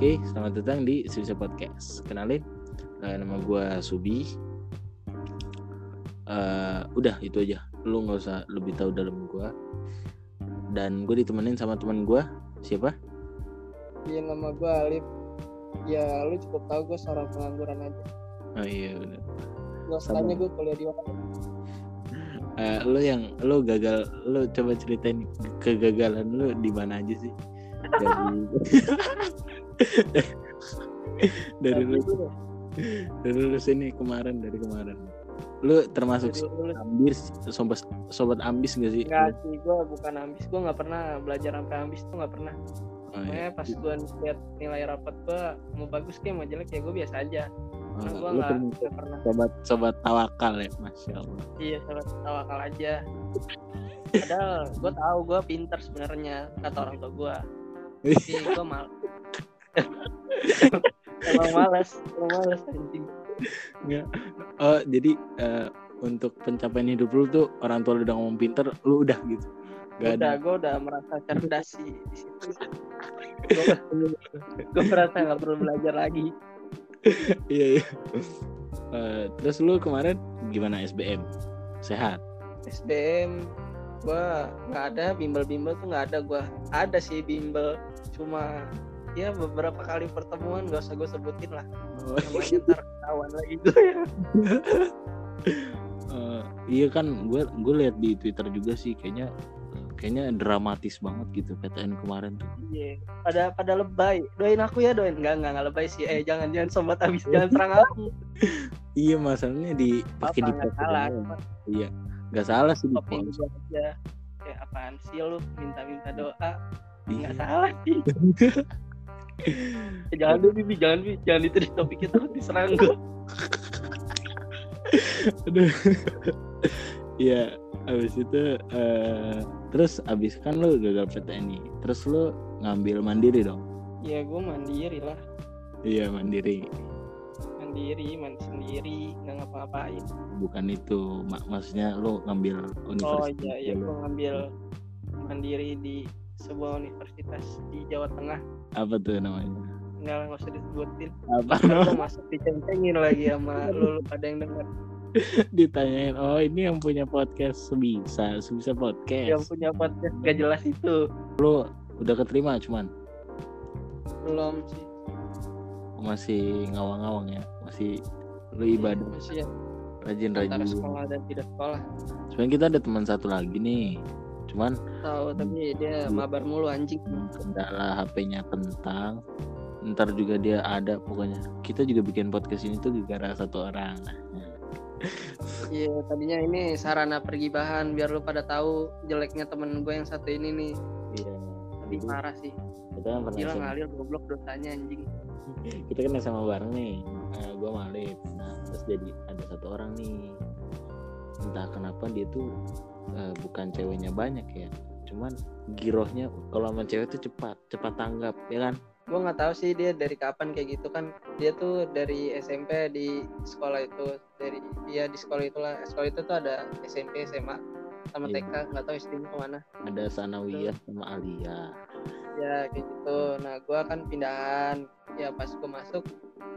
Oke, selamat datang di Sisa Podcast. Kenalin, eh, nama gue Subi. Eh, udah itu aja. Lu nggak usah lebih tahu dalam gue. Dan gue ditemenin sama teman gue. Siapa? Iya nama gue Alif. Ya lu cukup tahu gue seorang pengangguran aja. Oh iya Sama. usahanya gue kuliah di mana. Eh, lu yang lu gagal, lu coba ceritain kegagalan lu di mana aja sih? Dari dari lu dari lulus ini kemarin dari kemarin. Lu termasuk Dari ambis sobat sobat ambis gak sih? Enggak sih, gue bukan ambis. Gue nggak pernah belajar sampai ambis tuh nggak pernah. Oh, iya. Pas gue lihat nilai rapat gue mau bagus kayak mau jelek ya gue biasa aja. Oh, Karena gue nggak nggak pernah. sobat sobat tawakal ya, masya Allah. Iya salah tawakal aja. Padahal gue tahu gue pinter sebenarnya kata orang tua gue. Tapi gue mal. Emang malas, emang malas anjing. Nggak. Oh jadi eh, untuk pencapaian hidup lu tuh orang tua lu udah ngomong pinter, lu udah gitu. Gak udah ada. gue udah merasa cerdas sih di situ gue merasa nggak perlu belajar lagi Iya iya. Eh, terus lu kemarin gimana SBM? Sehat? SBM gue nggak ada bimbel-bimbel tuh nggak ada gue ada sih bimbel cuma ya beberapa kali pertemuan gak usah gue sebutin lah. Oh, namanya ntar ketahuan lagi gue ya. Eh, iya kan gue gue lihat di Twitter juga sih kayaknya kayaknya dramatis banget gitu PTN kemarin tuh. iya pada pada lebay. Doain aku ya doain. Nggak nggak nggak lebay sih. Eh jangan jangan sobat habis jangan serang aku. Iya masalahnya di pakai di salah. Iya, nggak salah sih di gue aja kayak apaan sih lu? Minta-minta doa. Iya. nggak salah. sih Eh, jangan dulu bibi jangan Bi. jangan itu di topik kita diserang gue Aduh. Iya, abis itu eh terus abis kan lu gagal PTN nih. Terus lu ngambil mandiri dong. ya gue mandiri lah Iya, mandiri. mandiri mandi sendiri nggak ngapa-ngapain Bukan itu, mak maksudnya lu ngambil oh universitas. iya iya dulu. gue ngambil mandiri di sebuah universitas di Jawa Tengah Apa tuh namanya? nggak nggak usah disebutin Apa gue masuk diceng-cengin lagi sama lu, lu pada yang denger ditanyain? Oh, ini yang punya podcast sebisa, sebisa podcast. yang punya podcast gak jelas itu Lu udah keterima cuman belum sih masih ngawang-ngawang ya. Masih lu ibadah masih ya rajin-rajin. antara sekolah dan tidak sekolah Sebenarnya kita ada teman satu lagi nih. Cuman tahu tapi dia mabar mulu anjing kendala HP-nya kentang. Ntar juga dia ada pokoknya. Kita juga bikin podcast ini tuh gara satu orang. Iya, tadinya ini sarana pergibahan biar lu pada tahu jeleknya temen gue yang satu ini nih. Iya. Tapi parah sih. Kita kan pernah Gila sama, ngalir goblok dosanya anjing. kita kan sama bareng nih. Eh, gua Malif. Nah, terus jadi ada satu orang nih. Entah kenapa dia tuh eh, bukan ceweknya banyak ya. Cuman girohnya kalau sama cewek tuh cepat, cepat tanggap, ya kan? Gue nggak tahu sih dia dari kapan kayak gitu kan. Dia tuh dari SMP di sekolah itu dari dia di sekolah itulah sekolah itu tuh ada SMP SMA sama Iya. TK nggak tahu SD ke mana Ada Sanawiyah sama Alia. ya kayak gitu nah gue kan pindahan ya pas gue masuk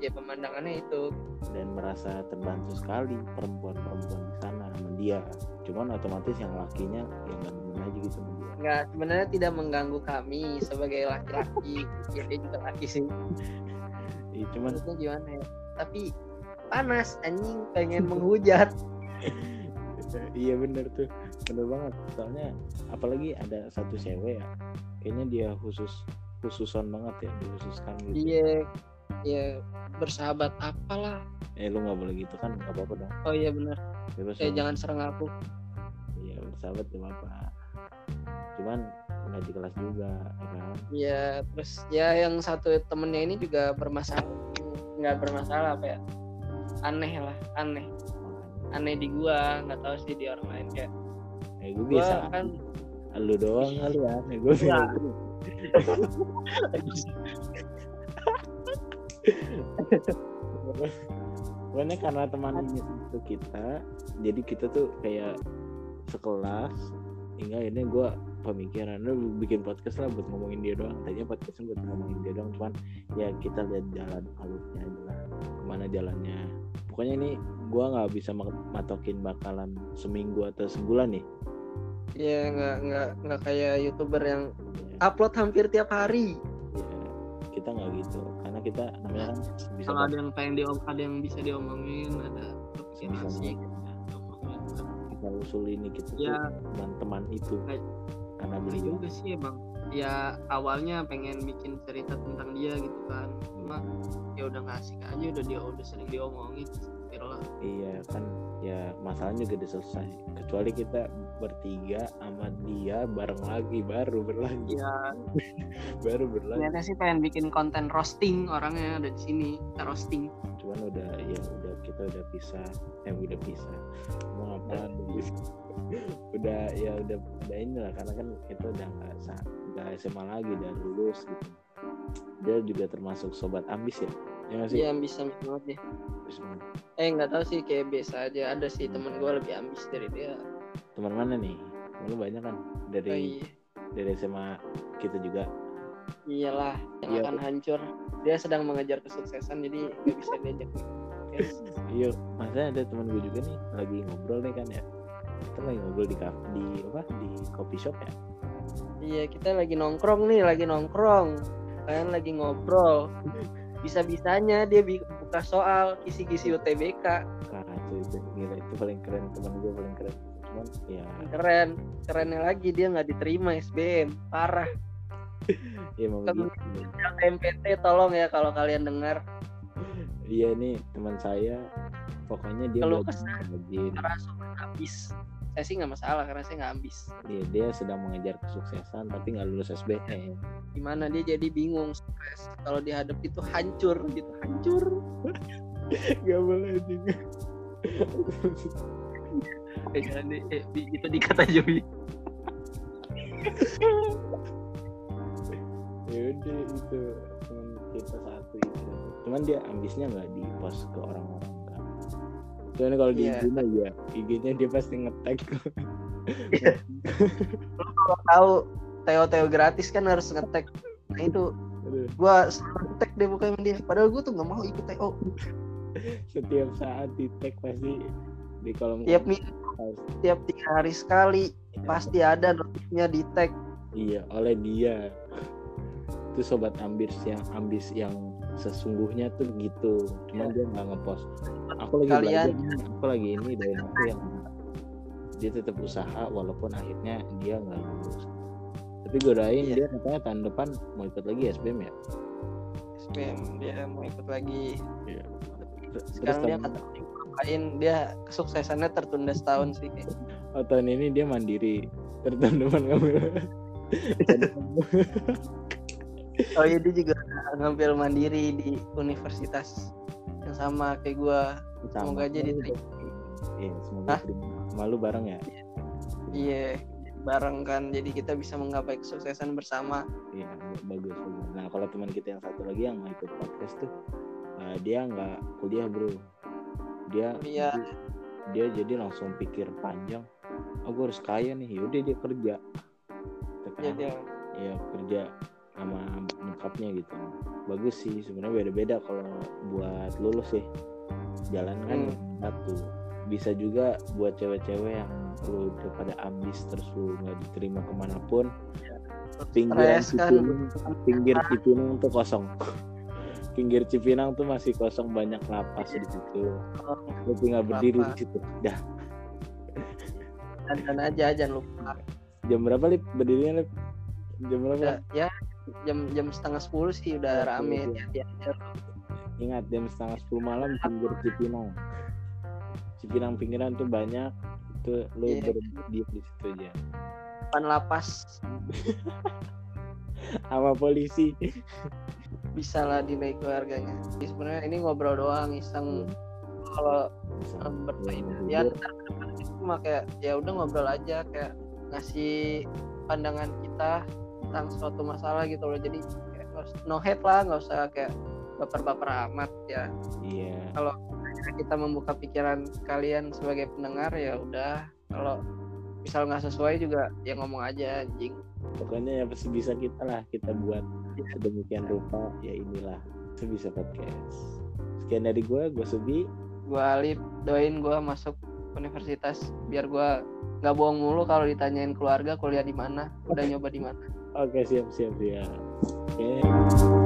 ya pemandangannya itu. Dan merasa terbantu sekali perempuan-perempuan di sana sama dia. Cuman otomatis yang lakinya yang nggak demen aja gitu sama dia. Nggak sebenarnya tidak mengganggu kami sebagai laki-laki. Ya dia juga laki sih. Iya, cuman maksudnya gimana ya? Tapi panas anjing pengen menghujat. Iya bener tuh. Bener banget. Soalnya apalagi ada satu cewek ya. Kayaknya dia khusus khususan banget ya dikhususkan gitu. Iya ya bersahabat apalah. Eh lu nggak boleh gitu kan nggak apa-apa dong. Oh iya benar bebas eh jangan serang aku. Iya bersahabat gak apa cuman nggak di kelas juga ya kan? Ya terus ya yang satu temennya ini juga bermasalah. Nggak bermasalah apa ya? Aneh lah aneh. Aneh di gua nggak tahu sih di orang lain kayak eh gue gua biasa. Kan lu doang kali ya nih gue Enggak. Pokoknya karena teman itu kita, jadi kita tuh kayak sekelas hingga ini gue pemikiran lu bikin podcast lah buat ngomongin dia doang. Tadinya podcastnya buat ngomongin dia doang cuman ya kita lihat jalan alurnya aja lah ke mana jalannya. Pokoknya ini gua nggak bisa matokin bakalan seminggu atau sebulan nih. Ya nggak nggak nggak kayak youtuber yang ya, upload hampir tiap hari kita nggak gitu. Karena kita namanya kan bisa kalau ada yang pengen diom ada yang bisa diomongin ada yang Bisa asik kita usul ini kita Ya. teman-teman itu. Baik. karena beliau. juga sih emang. Ya awalnya pengen bikin cerita tentang dia gitu kan. Cuma ya udah nggak asik aja udah dia udah sering diomongin lah. Iya kan ya masalahnya juga udah selesai. Kecuali kita bertiga sama dia bareng lagi baru berlanjut. Ya baru berlanjut. Ternyata sih pengen bikin konten roasting orangnya ada di sini kita roasting. Cuman udah ya udah kita udah pisah. Eh udah pisah. Mau apa? Udah ya udah udah ini lah karena kan kita udah nggak nggak SMA lagi udah lulus gitu. Dia juga termasuk sobat ambis ya ya nggak sih dia bisa banget deh Ambis banget. eh nggak tahu sih kayak biasa aja ada sih temen gue lebih ambis dari dia teman mana nih lu banyak kan oh, dari iya. dari SMA kita juga iyalah yang Iya. akan hancur dia sedang mengejar kesuksesan jadi nggak bisa diajak Yes. iya masa ada teman gue juga nih lagi ngobrol nih kan ya kita lagi ngobrol di kafe di apa di coffee shop ya Iya kita lagi nongkrong nih, lagi nongkrong. Kalian lagi ngobrol. Bisa-bisanya dia buka soal kisi-kisi UTBK. kacau itu gila itu paling keren teman gue paling keren cuman ya Keren. Kerennya lagi dia nggak diterima SBM. Parah. ya mau begitu MPT tolong ya kalau kalian dengar. iya nih teman saya pokoknya dia kesah. Karena suka ambis. Saya sih nggak masalah karena saya nggak ambis. dia dia sedang mengejar kesuksesan tapi nggak lulus SBM Gimana dia jadi bingung, stres. Kalau dihadap itu hancur gitu, hancur. nggak boleh juga Eh, jangan di, eh, di- itu dikata aja Bi. ya udah itu teman kita satu itu cuman dia ambisnya nggak di post ke orang-orang cuman kalau di Iya. IG-nya ya IG-nya dia pasti ngetek Kalau tahu Teo-Teo gratis kan harus ngetek. Nah itu. Selalu tag deh bukan sama dia. Padahal gua tuh nggak mau ikut TO setiap saat di tag pasti di kolom tiap minggu. Tiap tiga hari sekali pasti ada notifnya di tag. Iya oleh dia. Itu sobat ambis yang ambis yang sesungguhnya tuh gitu. Cuman dia nggak ngepost aku lagi Kalian- belajar aku lagi ini dari aku yang dia tetap usaha walaupun akhirnya dia nggak lulus. Tapi gue doain Iya. dia katanya tahun depan mau ikut lagi SBM ya? SPM dia mau ikut lagi. Iya. Terus sekarang dia tahun, kata lain dia kesuksesannya tertunda setahun sih kayak. oh, tahun ini dia mandiri. Terus depan ngambil oh iya dia juga ngambil mandiri di universitas yang sama kayak gua semoga aja diterima Iya, semoga Hah? terima. Malu bareng ya? iya bareng kan jadi kita bisa menggapai kesuksesan bersama Iya, bagus, bagus. Nah, kalau teman kita yang satu lagi yang mau ikut podcast tuh, uh, dia nggak kuliah bro. Dia Iya. dia jadi langsung pikir panjang. Oh, gue harus kaya nih. Yaudah dia kerja. Tapi ya dia ya kerja sama nyokapnya gitu. Bagus sih. Sebenarnya beda-beda kalau buat lulus sih. Jalan kan Hmm. satu. Bisa juga buat cewek-cewek yang lu udah pada ambis terus lu nggak diterima ke mana pun pinggir stres kan Cipinang, pinggir Cipinang tuh kosong pinggir Cipinang tuh masih kosong banyak lapas di situ lu tinggal berdiri Lapas. di situ dah dan, dan aja jangan lupa jam berapa lip berdirinya lip jam berapa udah ya jam jam setengah sepuluh sih udah rame sepuluh. hati-hati aja. Ingat jam setengah sepuluh malam pinggir Cipinang. Cipinang pinggiran tuh banyak itu lu Iya. berdiri di situ aja. Depan lapas. Sama polisi. Bisa lah dinilai keluarganya. Jadi sebenarnya ini ngobrol doang iseng. Kalau Bisa. em, bermain ya ntar ke depan itu cuma kayak ya udah ngobrol aja kayak ngasih pandangan kita tentang suatu masalah gitu loh. Jadi kayak no hate lah nggak usah kayak baper-baper amat ya. Iya. Kita membuka pikiran kalian sebagai pendengar ya udah. Kalau misal nggak sesuai juga ya ngomong aja anjing. Pokoknya ya pasti bisa kita lah kita buat sedemikian rupa ya inilah sebisa podcast. Sekian dari gue gue Subi. Gue Alip doain gue masuk universitas biar gue nggak bohong mulu kalau ditanyain keluarga kuliah di mana udah nyoba di mana. Oke siap siap siap. Oke